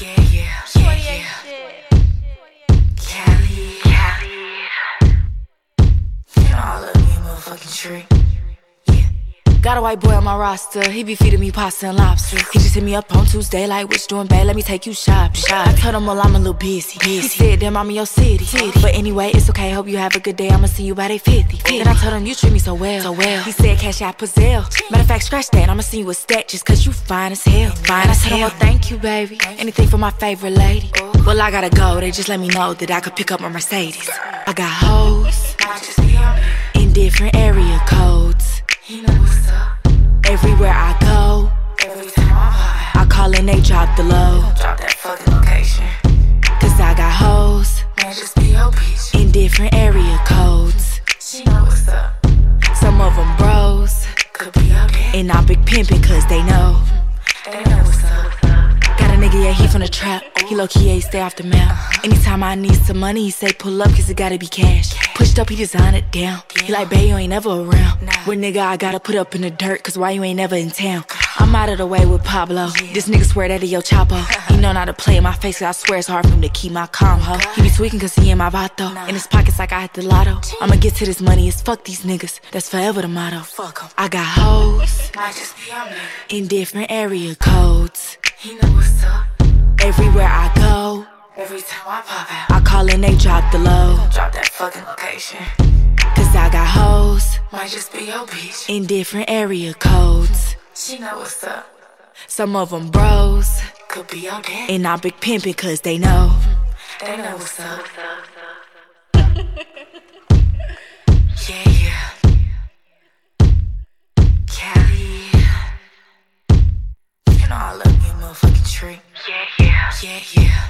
Yeah, yeah, yeah, yeah. Kaliii, Kaliii. I love me motherfucking tree. Got a white boy on my roster, he be feeding me pasta and lobster. He just hit me up on Tuesday, like, what you doing, babe? Let me take you shopping. I told him, well, I'm a little busy. He said, damn, I'm in your city. But anyway, it's okay, hope you have a good day. I'ma see you by day 50. Then I told him, you treat me so well. So well. He said, Cash App or Zelle. Matter of fact, scratch that, I'ma see you a stack just cause you fine as hell. Fine as hell. well, thank you, baby. Anything for my favorite lady. Oh. Well, I gotta go, they just let me know that I could pick up my Mercedes. I got hoes Might just be on me. in different area codes. You know what's up. Everywhere I go, Every time I'm high, I call and they drop the low. drop that fucking location. Cause I got hoes Man, just be your bitch. in different area codes. She know what's up. Some of them bros, Could be there. and I'm big pimpin' cause they know. They know what's up. Got a nigga, yeah, he from the trap. He low key, yeah, stay off the map. Anytime I need some money, he say pull up cause it gotta be cash. Pushed up, he design it down. He like, babe, you ain't never around. With nigga, I gotta put up in the dirt cause why you ain't never in town? I'm out of the way with Pablo. This nigga swear that he El Chapo. He know not to play in my face cause I swear it's hard for him to keep my calm, ho. He be tweaking cause he in my vato. In his pockets like I hit the lotto. I'ma get to this money, it's fuck these niggas. That's forever the motto. Fuck 'em. I got hoes Might just be on me. in different area codes. He know what's up. Everywhere I go, Every time I pop out, I call and they drop the low. drop that fucking location. Cause I got hoes Might just be your bitch. in different area codes. She know what's up. Some of them bros, Could be out there. and I'm big pimpin' cause they know. They know what's up. yeah, yeah. Kaliii. You know I love me a motherfucking tree. Yeah, yeah. Yeah, yeah.